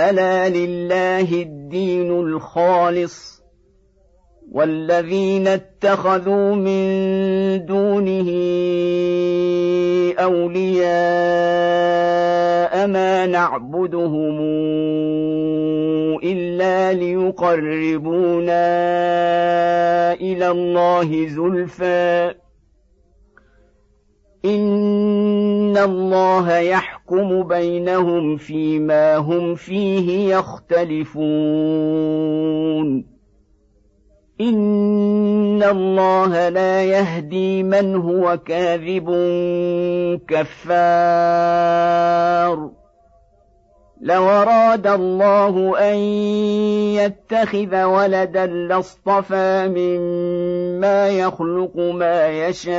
ألا لله الدين الخالص والذين اتخذوا من دونه أولياء ما نعبدهم إلا ليقربونا إلى الله زلفى إن الله يحكم بينهم فيما هم فيه يختلفون. إن الله لا يهدي من هو كاذب كفار. لو اراد الله ان يتخذ ولدا لاصطفى مما يخلق ما يشاء.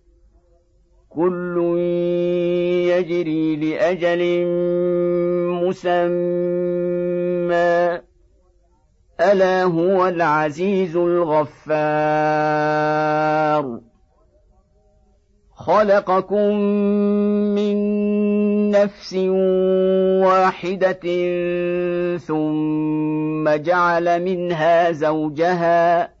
كل يجري لاجل مسمى. الا هو العزيز الغفار. خلقكم من نفس واحدة ثم جعل منها زوجها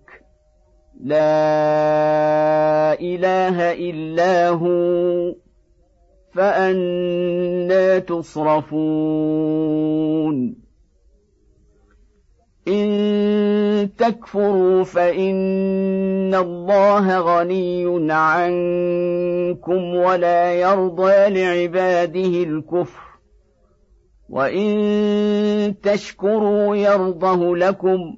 لا إله إلا هو فأنا تصرفون. إن تكفروا فإن الله غني عنكم ولا يرضى لعباده الكفر. وإن تشكروا يرضه لكم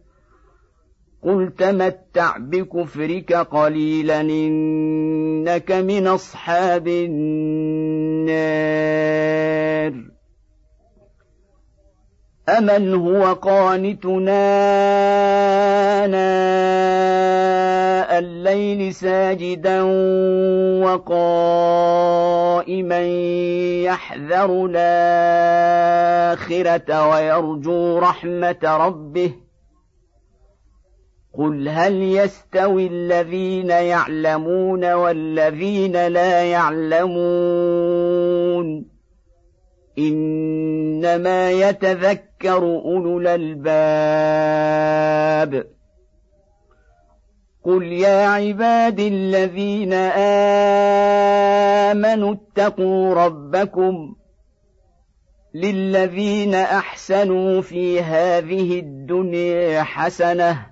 قل تمتع بكفرك قليلا انك من اصحاب النار امن هو قانتنا اناء الليل ساجدا وقائما يحذر الاخره ويرجو رحمه ربه قل هل يستوي الذين يعلمون والذين لا يعلمون انما يتذكر اولو الالباب قل يا عبادي الذين امنوا اتقوا ربكم للذين احسنوا في هذه الدنيا حسنه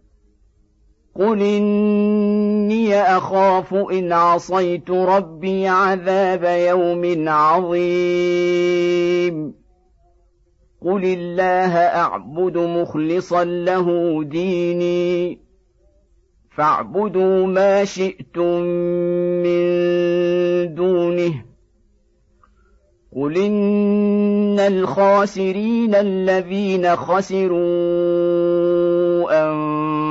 قل اني اخاف ان عصيت ربي عذاب يوم عظيم. قل الله اعبد مخلصا له ديني. فاعبدوا ما شئتم من دونه. قل ان الخاسرين الذين خسروا انفسهم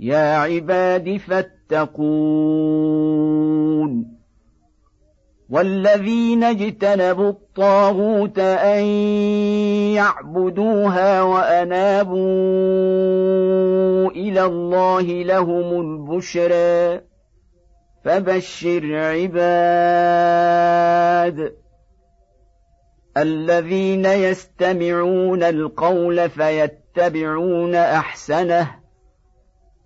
يا عباد فاتقون والذين اجتنبوا الطاغوت أن يعبدوها وأنابوا إلى الله لهم البشرى فبشر عباد الذين يستمعون القول فيتبعون أحسنه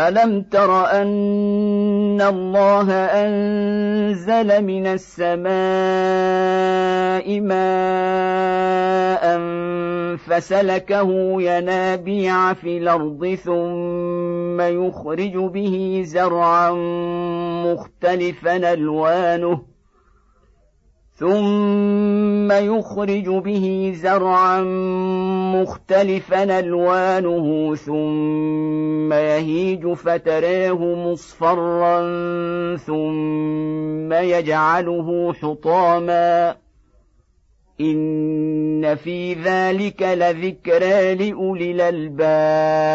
ألم تر أن الله أنزل من السماء ماء فسلكه ينابيع في الأرض ثم يخرج به زرعا مختلفا ألوانه ثم يخرج به زرعا مختلفا ألوانه ثم يهيج فتراه مصفرا ثم يجعله حطاما. إن في ذلك لذكرى لأولي الألباب.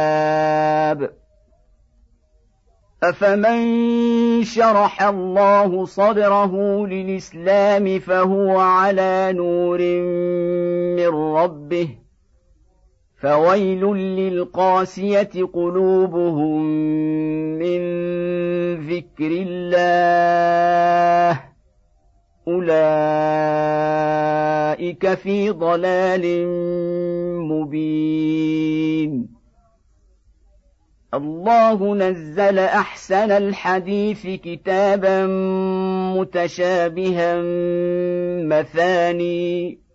أفمن شرح الله صدره للإسلام فهو على نور من ربه. فويل للقاسية قلوبهم من ذكر الله. أولئك في ضلال مبين. الله نزل أحسن الحديث كتابا متشابها مثاني.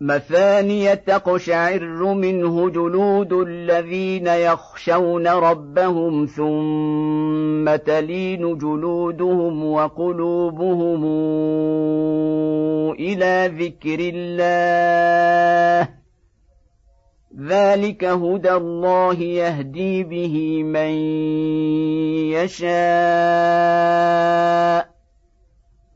مثاني تقشعر منه جلود الذين يخشون ربهم ثم تلين جلودهم وقلوبهم إلى ذكر الله. ذلك هدى الله يهدي به من يشاء.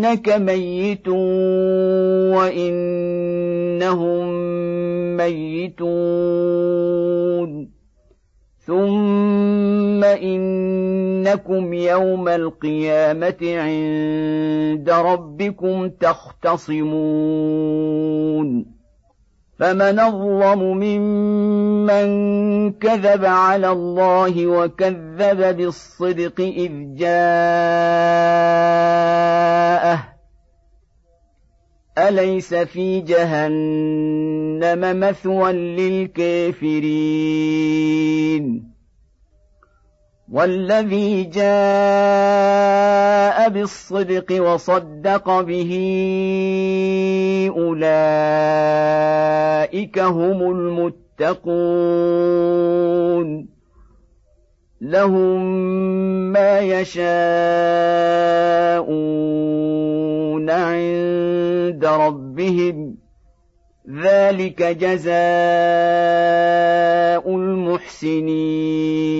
إنك ميت وإنهم ميتون. ثم إنكم يوم القيامة عند ربكم تختصمون. فمن أظلم ممن كذب على الله وكذب بالصدق إذ جاءه. أليس في جهنم مثوى للكافرين؟ والذي جاء بالصدق وصدق به أولئك هم المتقون. لهم ما يشاءون عند ربهم. ذلك جزاء المحسنين.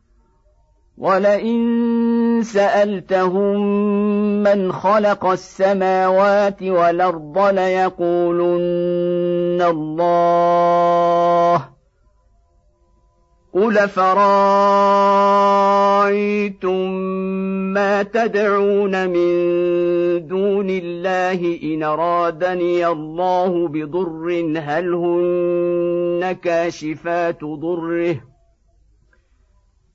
ولئن سألتهم من خلق السماوات والأرض ليقولن الله قل فرايتم ما تدعون من دون الله إن أرادني الله بضر هل هن كاشفات ضره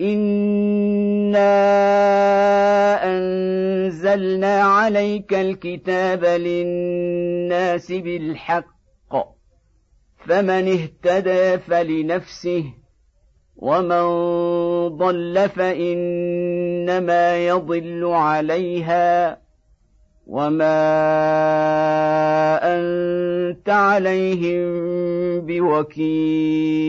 انا انزلنا عليك الكتاب للناس بالحق فمن اهتدى فلنفسه ومن ضل فانما يضل عليها وما انت عليهم بوكيل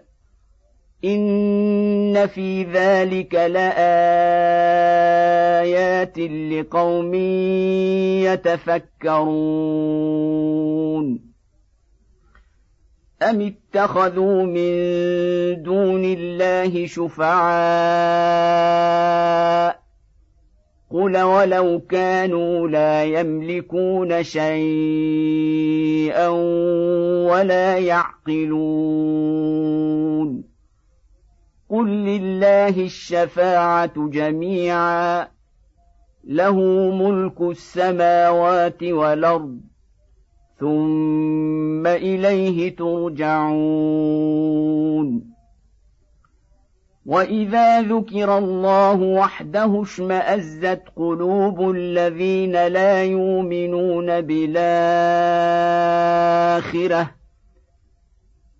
ان في ذلك لايات لقوم يتفكرون أم اتخذوا من دون الله شفعاء قل ولو كانوا لا يملكون شيئا ولا يعقلون قل لله الشفاعة جميعا له ملك السماوات والأرض ثم إليه ترجعون. وإذا ذكر الله وحده اشمأزت قلوب الذين لا يؤمنون بالآخرة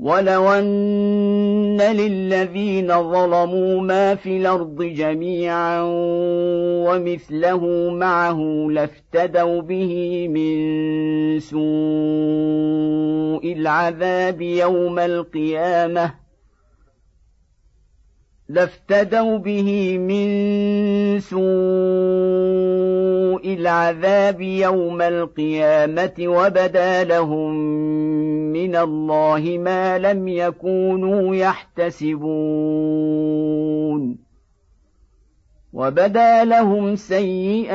ولو ان للذين ظلموا ما في الأرض جميعا ومثله معه لافتدوا به من سوء العذاب يوم القيامه لافتدوا به من سوء العذاب يوم القيامه وبدا لهم من الله ما لم يكونوا يحتسبون. وبدا لهم سيئات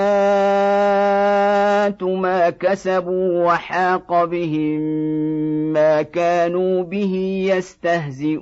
ما كسبوا وحاق بهم ما كانوا به يستهزئون.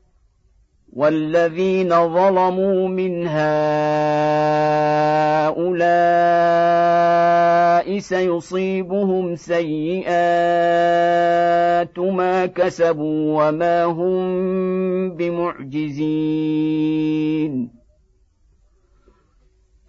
والذين ظلموا من هؤلاء سيصيبهم سيئات ما كسبوا وما هم بمعجزين.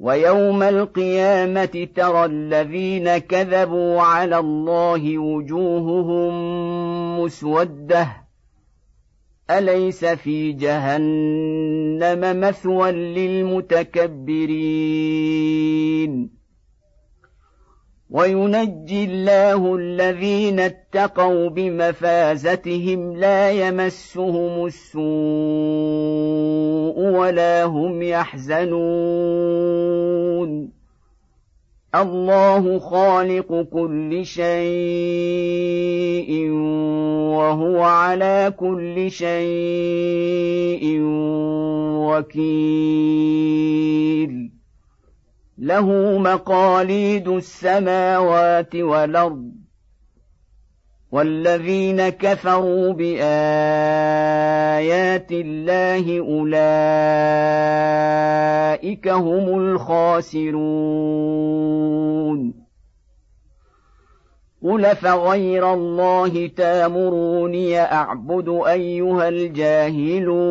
ويوم القيامة ترى الذين كذبوا على الله وجوههم مسودة. أليس في جهنم مثوى للمتكبرين؟ وينجي الله الذين اتقوا بمفازتهم لا يمسهم السوء. ولا هم يحزنون. الله خالق كل شيء وهو على كل شيء وكيل. له مقاليد السماوات والأرض. والذين كفروا بايات الله اولئك هم الخاسرون قل فغير الله تامروني اعبد ايها الجاهلون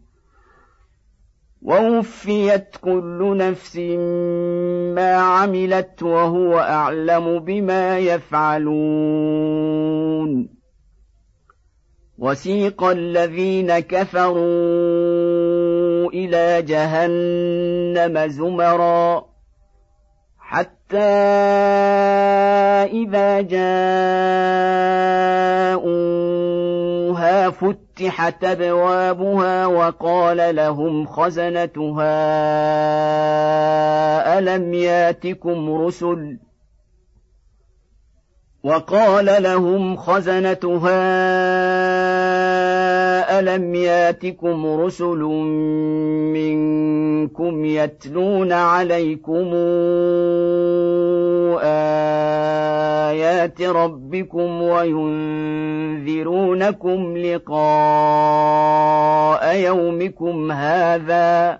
ووفيت كل نفس ما عملت وهو أعلم بما يفعلون. وسيق الذين كفروا إلى جهنم زمرا حتى إذا جاءوها فتحت فتحت أبوابها وقال لهم خزنتها ألم ياتكم رسل وقال لهم خزنتها ألم ياتكم رسل منكم يتلون عليكم آيات ربكم وينذرونكم لقاء يومكم هذا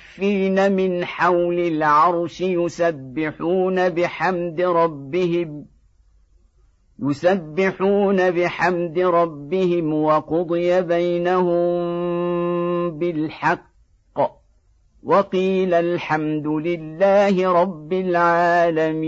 المستضعفين من حول العرش يسبحون بحمد ربهم يسبحون بحمد ربهم وقضي بينهم بالحق وقيل الحمد لله رب العالمين.